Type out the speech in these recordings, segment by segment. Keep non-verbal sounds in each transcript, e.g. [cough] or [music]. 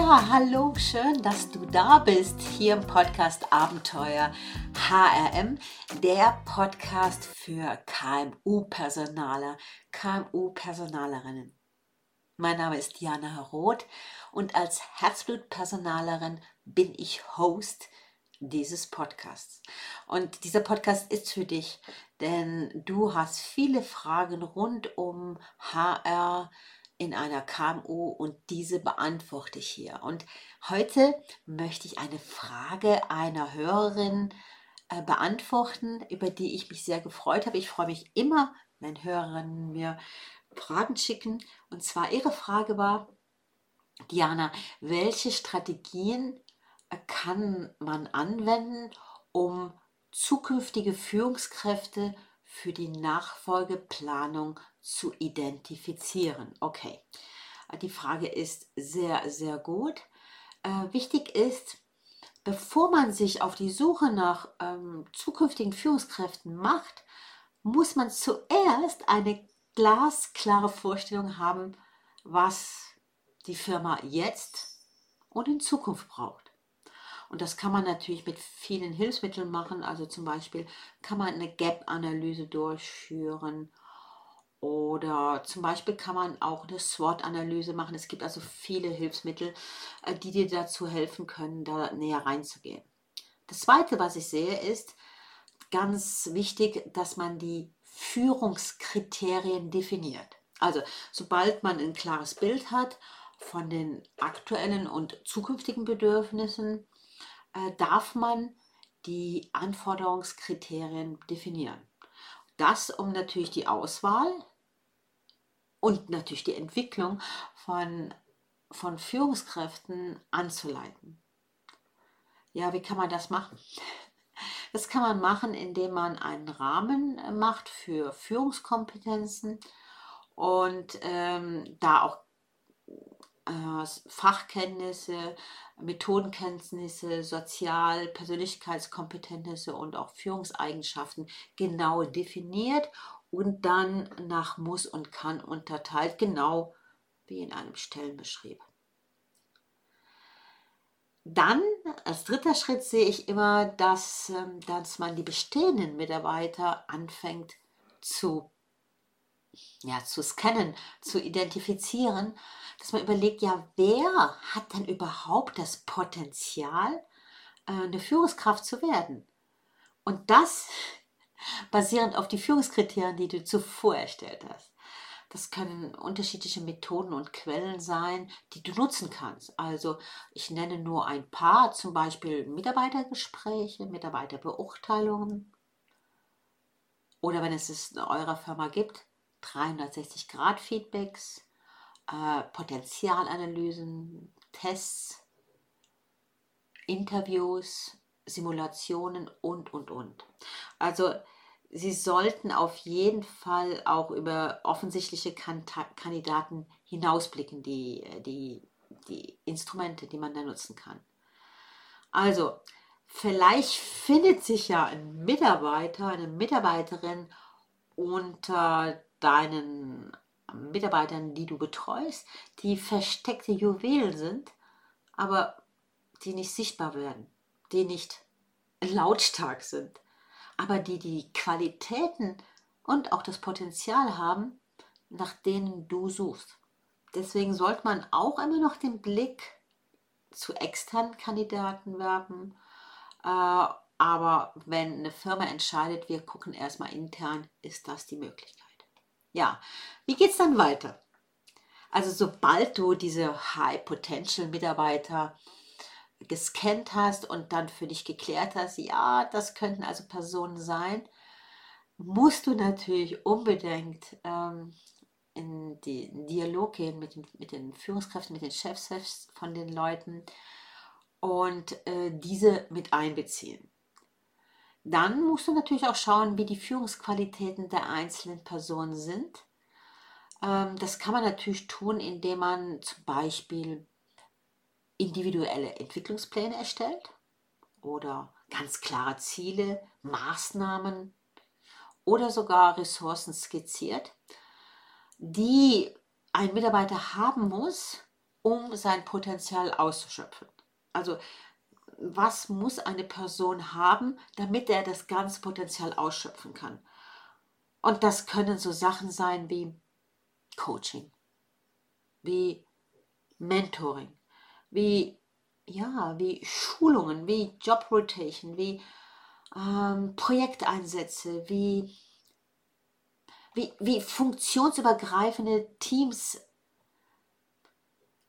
Ja, hallo, schön, dass du da bist hier im Podcast Abenteuer HRM, der Podcast für KMU-Personaler, KMU-Personalerinnen. Mein Name ist Diana Roth und als Herzblutpersonalerin bin ich Host dieses Podcasts. Und dieser Podcast ist für dich, denn du hast viele Fragen rund um HR, in einer KMU und diese beantworte ich hier. Und heute möchte ich eine Frage einer Hörerin äh, beantworten, über die ich mich sehr gefreut habe. Ich freue mich immer, wenn Hörerinnen mir Fragen schicken. Und zwar ihre Frage war, Diana, welche Strategien äh, kann man anwenden, um zukünftige Führungskräfte für die Nachfolgeplanung zu identifizieren. Okay, die Frage ist sehr, sehr gut. Äh, wichtig ist, bevor man sich auf die Suche nach ähm, zukünftigen Führungskräften macht, muss man zuerst eine glasklare Vorstellung haben, was die Firma jetzt und in Zukunft braucht. Und das kann man natürlich mit vielen Hilfsmitteln machen. Also zum Beispiel kann man eine Gap-Analyse durchführen oder zum Beispiel kann man auch eine SWOT-Analyse machen. Es gibt also viele Hilfsmittel, äh, die dir dazu helfen können, da näher reinzugehen. Das Zweite, was ich sehe, ist ganz wichtig, dass man die Führungskriterien definiert. Also sobald man ein klares Bild hat von den aktuellen und zukünftigen Bedürfnissen, äh, darf man die Anforderungskriterien definieren. Das, um natürlich die Auswahl und natürlich die Entwicklung von, von Führungskräften anzuleiten. Ja, wie kann man das machen? [laughs] Das kann man machen, indem man einen Rahmen macht für Führungskompetenzen und ähm, da auch äh, Fachkenntnisse, Methodenkenntnisse, Sozial-, Persönlichkeitskompetenznisse und auch Führungseigenschaften genau definiert und dann nach Muss und Kann unterteilt, genau wie in einem Stellenbeschrieb. Dann als dritter Schritt sehe ich immer, dass, ähm, dass man die bestehenden Mitarbeiter anfängt zu ja, zu scannen, zu identifizieren, dass man überlegt, ja, wer hat denn überhaupt das Potenzial, äh, eine Führungskraft zu werden? Und das [laughs] basierend auf die Führungskriterien, die du zuvor erstellt hast. Das können unterschiedliche Methoden und Quellen sein, die du nutzen kannst. Also ich nenne nur ein paar, zum Beispiel Mitarbeitergespräche, Mitarbeiterbeurteilungen. Oder wenn es es in eurer Firma gibt, 360-Grad-Feedbacks, äh, Potenzialanalysen, Tests, Interviews, Simulationen und, und, und. Also Sie sollten auf jeden Fall auch über offensichtliche Kandidaten hinausblicken, die, die, die Instrumente, die man da nutzen kann. Also, vielleicht findet sich ja ein Mitarbeiter, eine Mitarbeiterin unter deinen Mitarbeitern, die du betreust, die versteckte Juwelen sind, aber die nicht sichtbar werden, die nicht lautstark sind, aber die die Qualitäten und auch das Potenzial haben, nach denen du suchst. Deswegen sollte man auch immer noch den Blick zu externen Kandidaten werfen. Äh, aber wenn eine Firma entscheidet, wir gucken erstmal intern, ist das die Möglichkeit. Ja, wie geht es dann weiter? Also sobald du diese High-Potential-Mitarbeiter gescannt hast und dann für dich geklärt hast, ja, das könnten also Personen sein, musst du natürlich unbedingt ähm, in den Dialog gehen mit den, mit den Führungskräften, mit den Chefs von den Leuten und äh, diese mit einbeziehen. Dann musst du natürlich auch schauen, wie die Führungsqualitäten der einzelnen Personen sind. Ähm, das kann man natürlich tun, indem man zum Beispiel individuelle Entwicklungspläne erstellt oder ganz klare Ziele, Maßnahmen oder sogar Ressourcen skizziert, die ein Mitarbeiter haben muss, um sein Potenzial auszuschöpfen. Also was muss eine Person haben, damit er das ganze Potenzial ausschöpfen kann? Und das können so Sachen sein wie Coaching, wie Mentoring, wie ja, wie Schulungen, wie Job Rotation, wie ähm, Projekteinsätze, wie, wie, wie funktionsübergreifende Teams.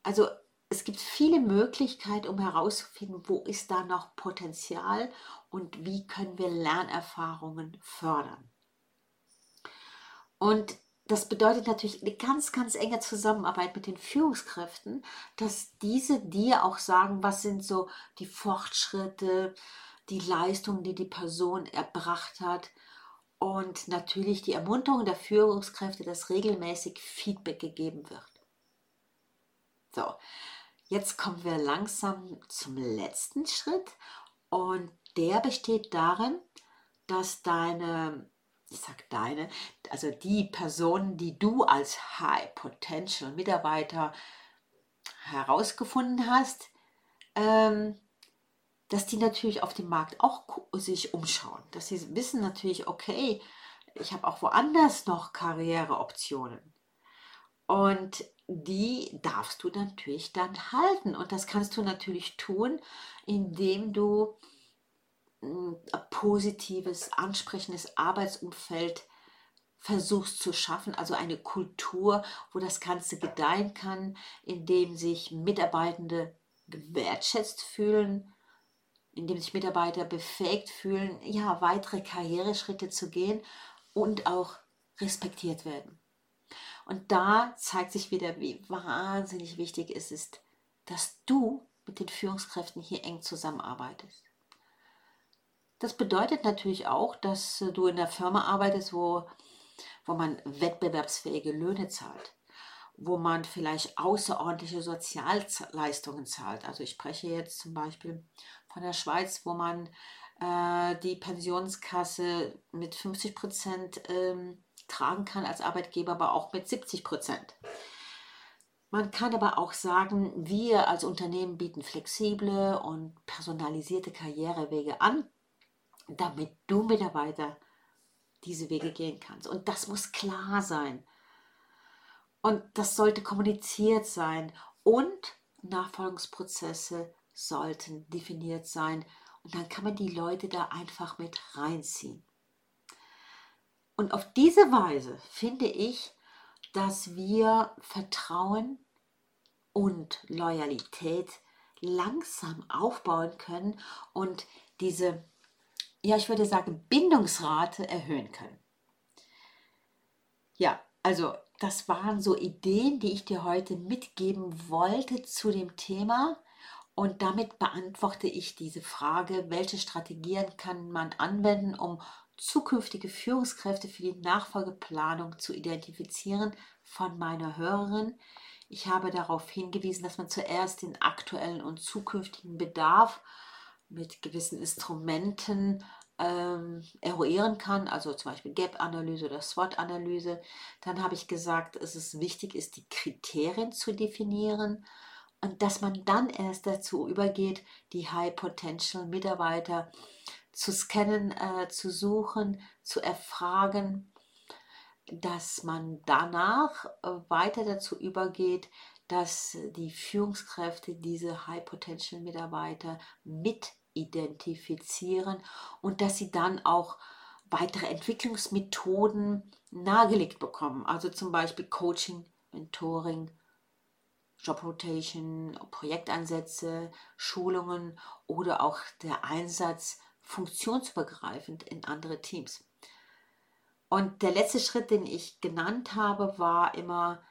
Also es gibt viele Möglichkeiten, um herauszufinden, wo ist da noch Potenzial und wie können wir Lernerfahrungen fördern. Und das bedeutet natürlich eine ganz, ganz enge Zusammenarbeit mit den Führungskräften, dass diese dir auch sagen, was sind so die Fortschritte, die Leistungen, die die Person erbracht hat und natürlich die Ermunterung der Führungskräfte, dass regelmäßig Feedback gegeben wird. So, jetzt kommen wir langsam zum letzten Schritt und der besteht darin, dass deine ich sag deine, also die Personen, die du als High Potential Mitarbeiter herausgefunden hast, ähm, dass die natürlich auf dem Markt auch sich umschauen, dass sie wissen natürlich, okay, ich habe auch woanders noch Karriereoptionen. Und die darfst du natürlich dann halten. Und das kannst du natürlich tun, indem du ein positives, ansprechendes Arbeitsumfeld versuchst zu schaffen, also eine Kultur, wo das Ganze gedeihen kann, in dem sich Mitarbeitende gewertschätzt fühlen, in dem sich Mitarbeiter befähigt fühlen, ja, weitere Karriereschritte zu gehen und auch respektiert werden. Und da zeigt sich wieder, wie wahnsinnig wichtig es ist, dass du mit den Führungskräften hier eng zusammenarbeitest. Das bedeutet natürlich auch, dass äh, du in der Firma arbeitest, wo, wo man wettbewerbsfähige Löhne zahlt, wo man vielleicht außerordentliche Sozialleistungen zahlt. Also ich spreche jetzt zum Beispiel von der Schweiz, wo man äh, die Pensionskasse mit 50 Prozent ähm, tragen kann als Arbeitgeber, aber auch mit 70 Prozent. Man kann aber auch sagen, wir als Unternehmen bieten flexible und personalisierte Karrierewege an damit du Mitarbeiter diese Wege gehen kannst. Und das muss klar sein. Und das sollte kommuniziert sein. Und Nachfolgungsprozesse sollten definiert sein. Und dann kann man die Leute da einfach mit reinziehen. Und auf diese Weise finde ich, dass wir Vertrauen und Loyalität langsam aufbauen können und diese ja, ich würde sagen, Bindungsrate erhöhen können. Ja, also das waren so Ideen, die ich dir heute mitgeben wollte zu dem Thema. Und damit beantworte ich diese Frage, welche Strategien kann man anwenden, um zukünftige Führungskräfte für die Nachfolgeplanung zu identifizieren von meiner Hörerin. Ich habe darauf hingewiesen, dass man zuerst den aktuellen und zukünftigen Bedarf mit gewissen Instrumenten ähm, eruieren kann, also zum Beispiel Gap-Analyse oder SWOT-Analyse. Dann habe ich gesagt, dass es wichtig ist, die Kriterien zu definieren und dass man dann erst dazu übergeht, die High-Potential-Mitarbeiter zu scannen, äh, zu suchen, zu erfragen, dass man danach äh, weiter dazu übergeht, dass die Führungskräfte diese High-Potential-Mitarbeiter mit identifizieren und dass sie dann auch weitere Entwicklungsmethoden nahegelegt bekommen. Also zum Beispiel Coaching, Mentoring, Job Rotation, Projekteinsätze, Schulungen oder auch der Einsatz funktionsübergreifend in andere Teams. Und der letzte Schritt, den ich genannt habe, war immer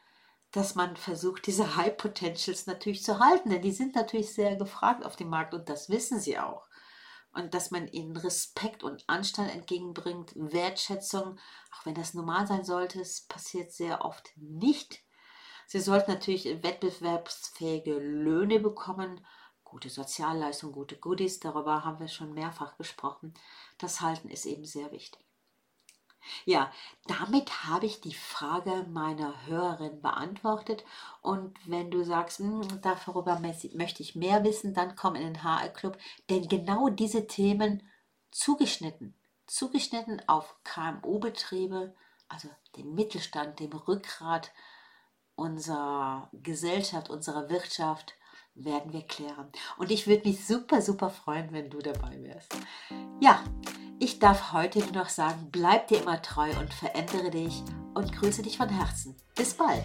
dass man versucht, diese [laughs] High Potentials natürlich zu halten, denn die sind natürlich sehr gefragt auf dem Markt und das wissen sie auch. Und dass man ihnen Respekt und Anstand entgegenbringt, Wertschätzung, auch wenn das normal sein sollte, es passiert sehr oft nicht. Sie sollten natürlich wettbewerbsfähige Löhne bekommen, gute Sozialleistungen, gute Goodies, darüber haben wir schon mehrfach gesprochen. Das Halten ist eben sehr wichtig. Ja, damit habe ich die Frage meiner Hörerin beantwortet. Und wenn du sagst, hm, darüber möchte ich mehr wissen, dann komm in den HR Club. Denn genau diese Themen zugeschnitten, zugeschnitten auf KMU-Betriebe, also den Mittelstand, dem Rückgrat unserer Gesellschaft, unserer Wirtschaft, werden wir klären. Und ich würde mich super, super freuen, wenn du dabei wärst. Ja, ich darf heute nur noch sagen, bleib dir immer treu und verändere dich und grüße dich von Herzen. Bis bald.